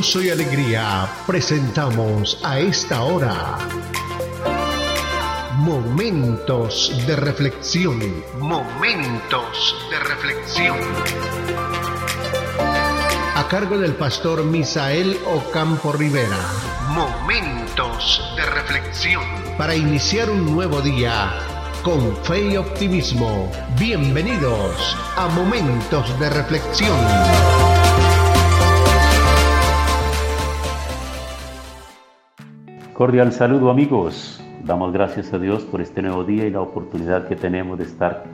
Gozo y alegría presentamos a esta hora Momentos de reflexión. Momentos de reflexión. A cargo del pastor Misael Ocampo Rivera. Momentos de reflexión. Para iniciar un nuevo día con fe y optimismo. Bienvenidos a Momentos de reflexión. Cordial saludo amigos. Damos gracias a Dios por este nuevo día y la oportunidad que tenemos de estar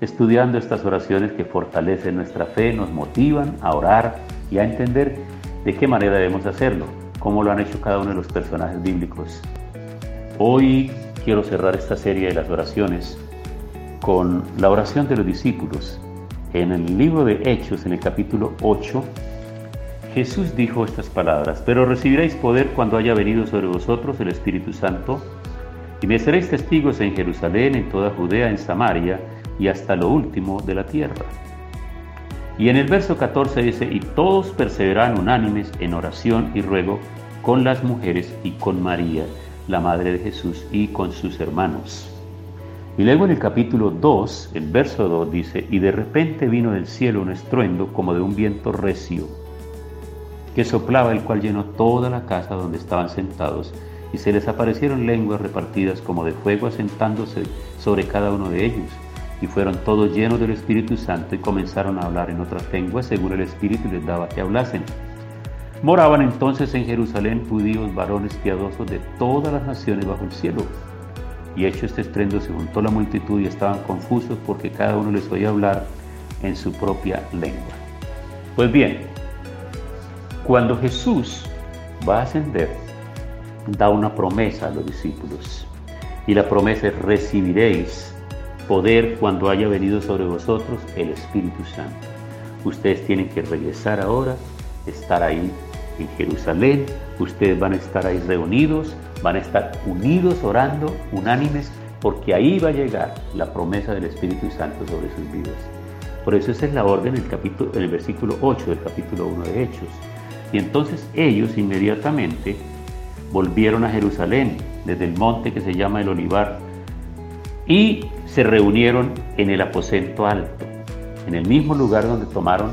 estudiando estas oraciones que fortalecen nuestra fe, nos motivan a orar y a entender de qué manera debemos hacerlo, como lo han hecho cada uno de los personajes bíblicos. Hoy quiero cerrar esta serie de las oraciones con la oración de los discípulos. En el libro de Hechos, en el capítulo 8, Jesús dijo estas palabras, pero recibiréis poder cuando haya venido sobre vosotros el Espíritu Santo, y me seréis testigos en Jerusalén, en toda Judea, en Samaria y hasta lo último de la tierra. Y en el verso 14 dice, y todos perseveran unánimes en oración y ruego con las mujeres y con María, la Madre de Jesús, y con sus hermanos. Y luego en el capítulo 2, el verso 2 dice, y de repente vino del cielo un estruendo como de un viento recio que soplaba, el cual llenó toda la casa donde estaban sentados, y se les aparecieron lenguas repartidas como de fuego asentándose sobre cada uno de ellos, y fueron todos llenos del Espíritu Santo y comenzaron a hablar en otras lenguas según el Espíritu les daba que hablasen. Moraban entonces en Jerusalén judíos varones piadosos de todas las naciones bajo el cielo. Y hecho este estrendo se juntó la multitud y estaban confusos porque cada uno les oía hablar en su propia lengua. Pues bien, cuando Jesús va a ascender, da una promesa a los discípulos. Y la promesa es recibiréis poder cuando haya venido sobre vosotros el Espíritu Santo. Ustedes tienen que regresar ahora, estar ahí en Jerusalén, ustedes van a estar ahí reunidos, van a estar unidos orando, unánimes, porque ahí va a llegar la promesa del Espíritu Santo sobre sus vidas. Por eso esa es la orden en el, capítulo, en el versículo 8 del capítulo 1 de Hechos. Y entonces ellos inmediatamente volvieron a Jerusalén desde el monte que se llama el Olivar y se reunieron en el aposento alto, en el mismo lugar donde tomaron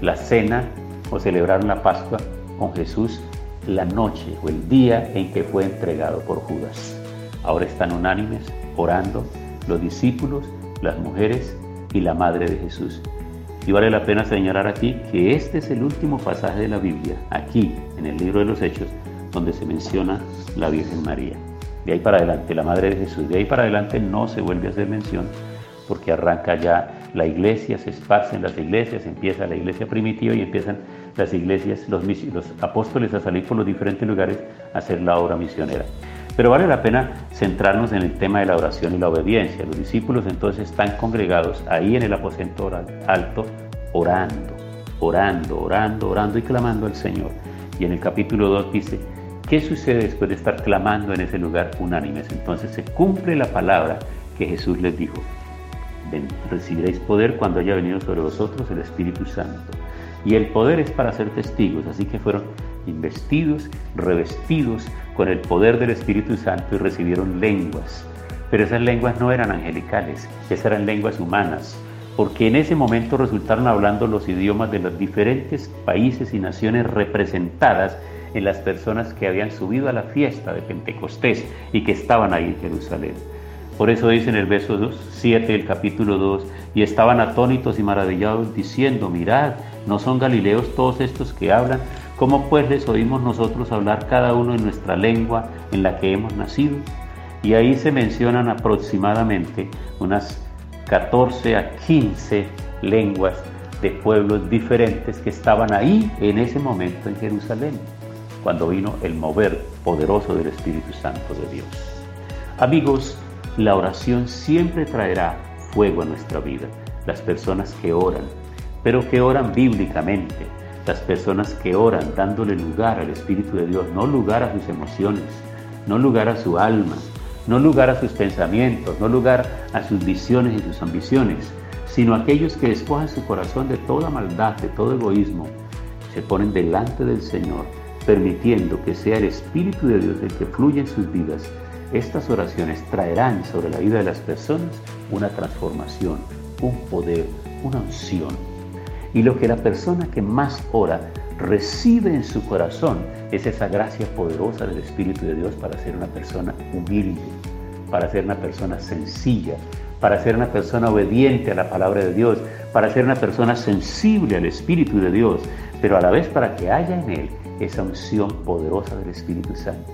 la cena o celebraron la Pascua con Jesús la noche o el día en que fue entregado por Judas. Ahora están unánimes orando los discípulos, las mujeres y la madre de Jesús. Y vale la pena señalar aquí que este es el último pasaje de la Biblia, aquí en el libro de los Hechos, donde se menciona la Virgen María. De ahí para adelante, la Madre de Jesús. De ahí para adelante no se vuelve a hacer mención porque arranca ya la iglesia, se esparcen las iglesias, empieza la iglesia primitiva y empiezan las iglesias, los, los apóstoles a salir por los diferentes lugares a hacer la obra misionera. Pero vale la pena centrarnos en el tema de la oración y la obediencia. Los discípulos entonces están congregados ahí en el aposento alto, orando, orando, orando, orando y clamando al Señor. Y en el capítulo 2 dice, ¿qué sucede después de estar clamando en ese lugar unánimes? Entonces se cumple la palabra que Jesús les dijo. recibiréis poder cuando haya venido sobre vosotros el Espíritu Santo. Y el poder es para ser testigos, así que fueron investidos, revestidos con el poder del Espíritu Santo y recibieron lenguas. Pero esas lenguas no eran angelicales, esas eran lenguas humanas, porque en ese momento resultaron hablando los idiomas de los diferentes países y naciones representadas en las personas que habían subido a la fiesta de Pentecostés y que estaban ahí en Jerusalén. Por eso dice en el verso 7 del capítulo 2, y estaban atónitos y maravillados diciendo, mirad, ¿no son galileos todos estos que hablan? ¿Cómo pues les oímos nosotros hablar cada uno en nuestra lengua en la que hemos nacido? Y ahí se mencionan aproximadamente unas 14 a 15 lenguas de pueblos diferentes que estaban ahí en ese momento en Jerusalén, cuando vino el mover poderoso del Espíritu Santo de Dios. Amigos, la oración siempre traerá fuego a nuestra vida. Las personas que oran, pero que oran bíblicamente, las personas que oran dándole lugar al Espíritu de Dios, no lugar a sus emociones, no lugar a su alma, no lugar a sus pensamientos, no lugar a sus visiones y sus ambiciones, sino aquellos que despojan su corazón de toda maldad, de todo egoísmo, se ponen delante del Señor, permitiendo que sea el Espíritu de Dios el que fluya en sus vidas, estas oraciones traerán sobre la vida de las personas una transformación, un poder, una unción. Y lo que la persona que más ora recibe en su corazón es esa gracia poderosa del Espíritu de Dios para ser una persona humilde, para ser una persona sencilla, para ser una persona obediente a la palabra de Dios, para ser una persona sensible al Espíritu de Dios, pero a la vez para que haya en él esa unción poderosa del Espíritu Santo,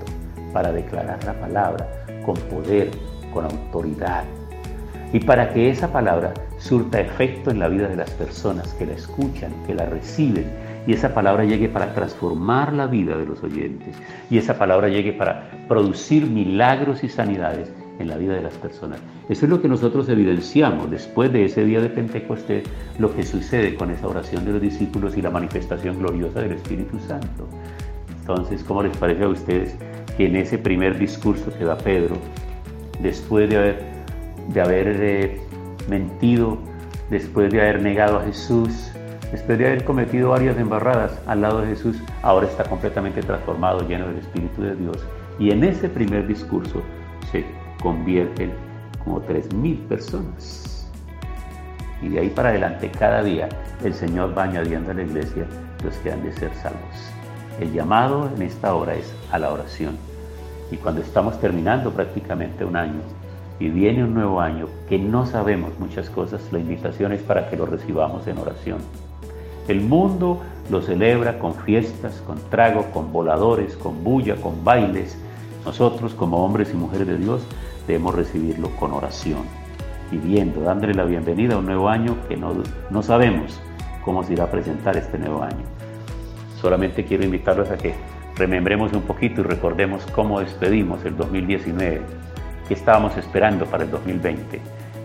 para declarar la palabra con poder, con autoridad, y para que esa palabra surta efecto en la vida de las personas que la escuchan, que la reciben, y esa palabra llegue para transformar la vida de los oyentes, y esa palabra llegue para producir milagros y sanidades en la vida de las personas. Eso es lo que nosotros evidenciamos después de ese día de Pentecostés, lo que sucede con esa oración de los discípulos y la manifestación gloriosa del Espíritu Santo. Entonces, ¿cómo les parece a ustedes que en ese primer discurso que da Pedro, después de haber, de haber eh, mentido, después de haber negado a Jesús, después de haber cometido varias embarradas al lado de Jesús, ahora está completamente transformado, lleno del Espíritu de Dios. Y en ese primer discurso se convierten como tres mil personas. Y de ahí para adelante, cada día, el Señor va añadiendo a la iglesia los que han de ser salvos. El llamado en esta hora es a la oración. Y cuando estamos terminando prácticamente un año y viene un nuevo año que no sabemos muchas cosas, la invitación es para que lo recibamos en oración. El mundo lo celebra con fiestas, con trago, con voladores, con bulla, con bailes. Nosotros como hombres y mujeres de Dios debemos recibirlo con oración, pidiendo, dándole la bienvenida a un nuevo año que no, no sabemos cómo se irá a presentar este nuevo año. Solamente quiero invitarlos a que remembremos un poquito y recordemos cómo despedimos el 2019, que estábamos esperando para el 2020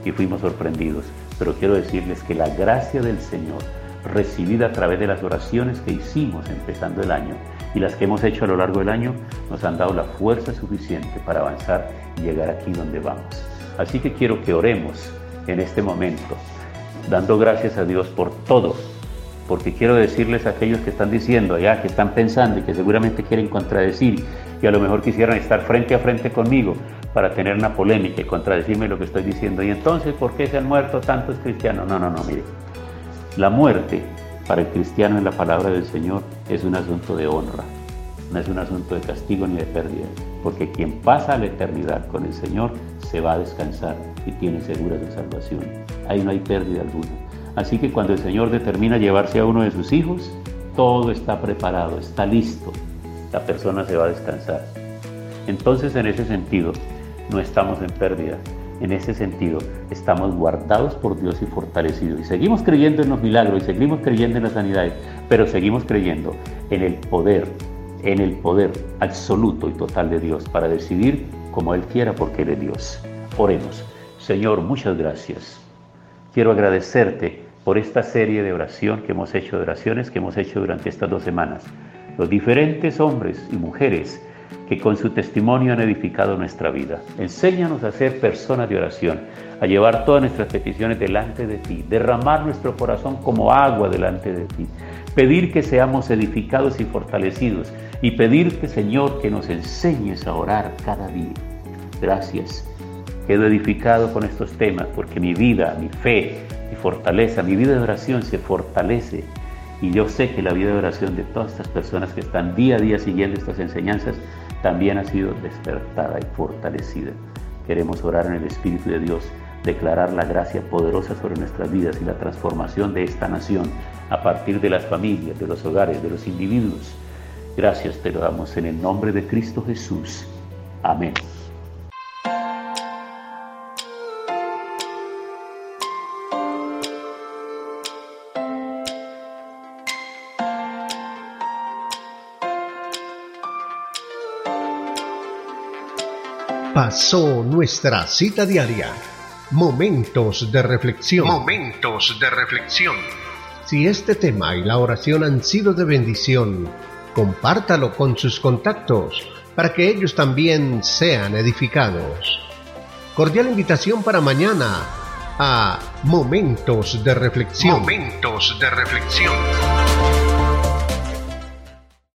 y fuimos sorprendidos. Pero quiero decirles que la gracia del Señor, recibida a través de las oraciones que hicimos empezando el año y las que hemos hecho a lo largo del año, nos han dado la fuerza suficiente para avanzar y llegar aquí donde vamos. Así que quiero que oremos en este momento, dando gracias a Dios por todo porque quiero decirles a aquellos que están diciendo allá, que están pensando y que seguramente quieren contradecir y a lo mejor quisieran estar frente a frente conmigo para tener una polémica y contradecirme lo que estoy diciendo. Y entonces, ¿por qué se han muerto tantos cristianos? No, no, no, mire. La muerte para el cristiano en la palabra del Señor es un asunto de honra, no es un asunto de castigo ni de pérdida, porque quien pasa a la eternidad con el Señor se va a descansar y tiene segura su salvación. Ahí no hay pérdida alguna. Así que cuando el Señor determina llevarse a uno de sus hijos, todo está preparado, está listo. La persona se va a descansar. Entonces, en ese sentido, no estamos en pérdida. En ese sentido, estamos guardados por Dios y fortalecidos. Y seguimos creyendo en los milagros y seguimos creyendo en las sanidades, pero seguimos creyendo en el poder, en el poder absoluto y total de Dios para decidir como Él quiera porque Él es Dios. Oremos. Señor, muchas gracias Quiero agradecerte por esta serie de oración que hemos hecho, oraciones que hemos hecho durante estas dos semanas. Los diferentes hombres y mujeres que con su testimonio han edificado nuestra vida. Enséñanos a ser personas de oración, a llevar todas nuestras peticiones delante de ti, derramar nuestro corazón como agua delante de ti, pedir que seamos edificados y fortalecidos y pedirte, Señor, que nos enseñes a orar cada día. Gracias Quedo edificado con estos temas porque mi vida, mi fe, mi fortaleza, mi vida de oración se fortalece. Y yo sé que la vida de oración de todas estas personas que están día a día siguiendo estas enseñanzas también ha sido despertada y fortalecida. Queremos orar en el Espíritu de Dios, declarar la gracia poderosa sobre nuestras vidas y la transformación de esta nación a partir de las familias, de los hogares, de los individuos. Gracias te lo damos en el nombre de Cristo Jesús. Amén. Pasó nuestra cita diaria. Momentos de reflexión. Momentos de reflexión. Si este tema y la oración han sido de bendición, compártalo con sus contactos para que ellos también sean edificados. Cordial invitación para mañana a Momentos de reflexión. Momentos de reflexión.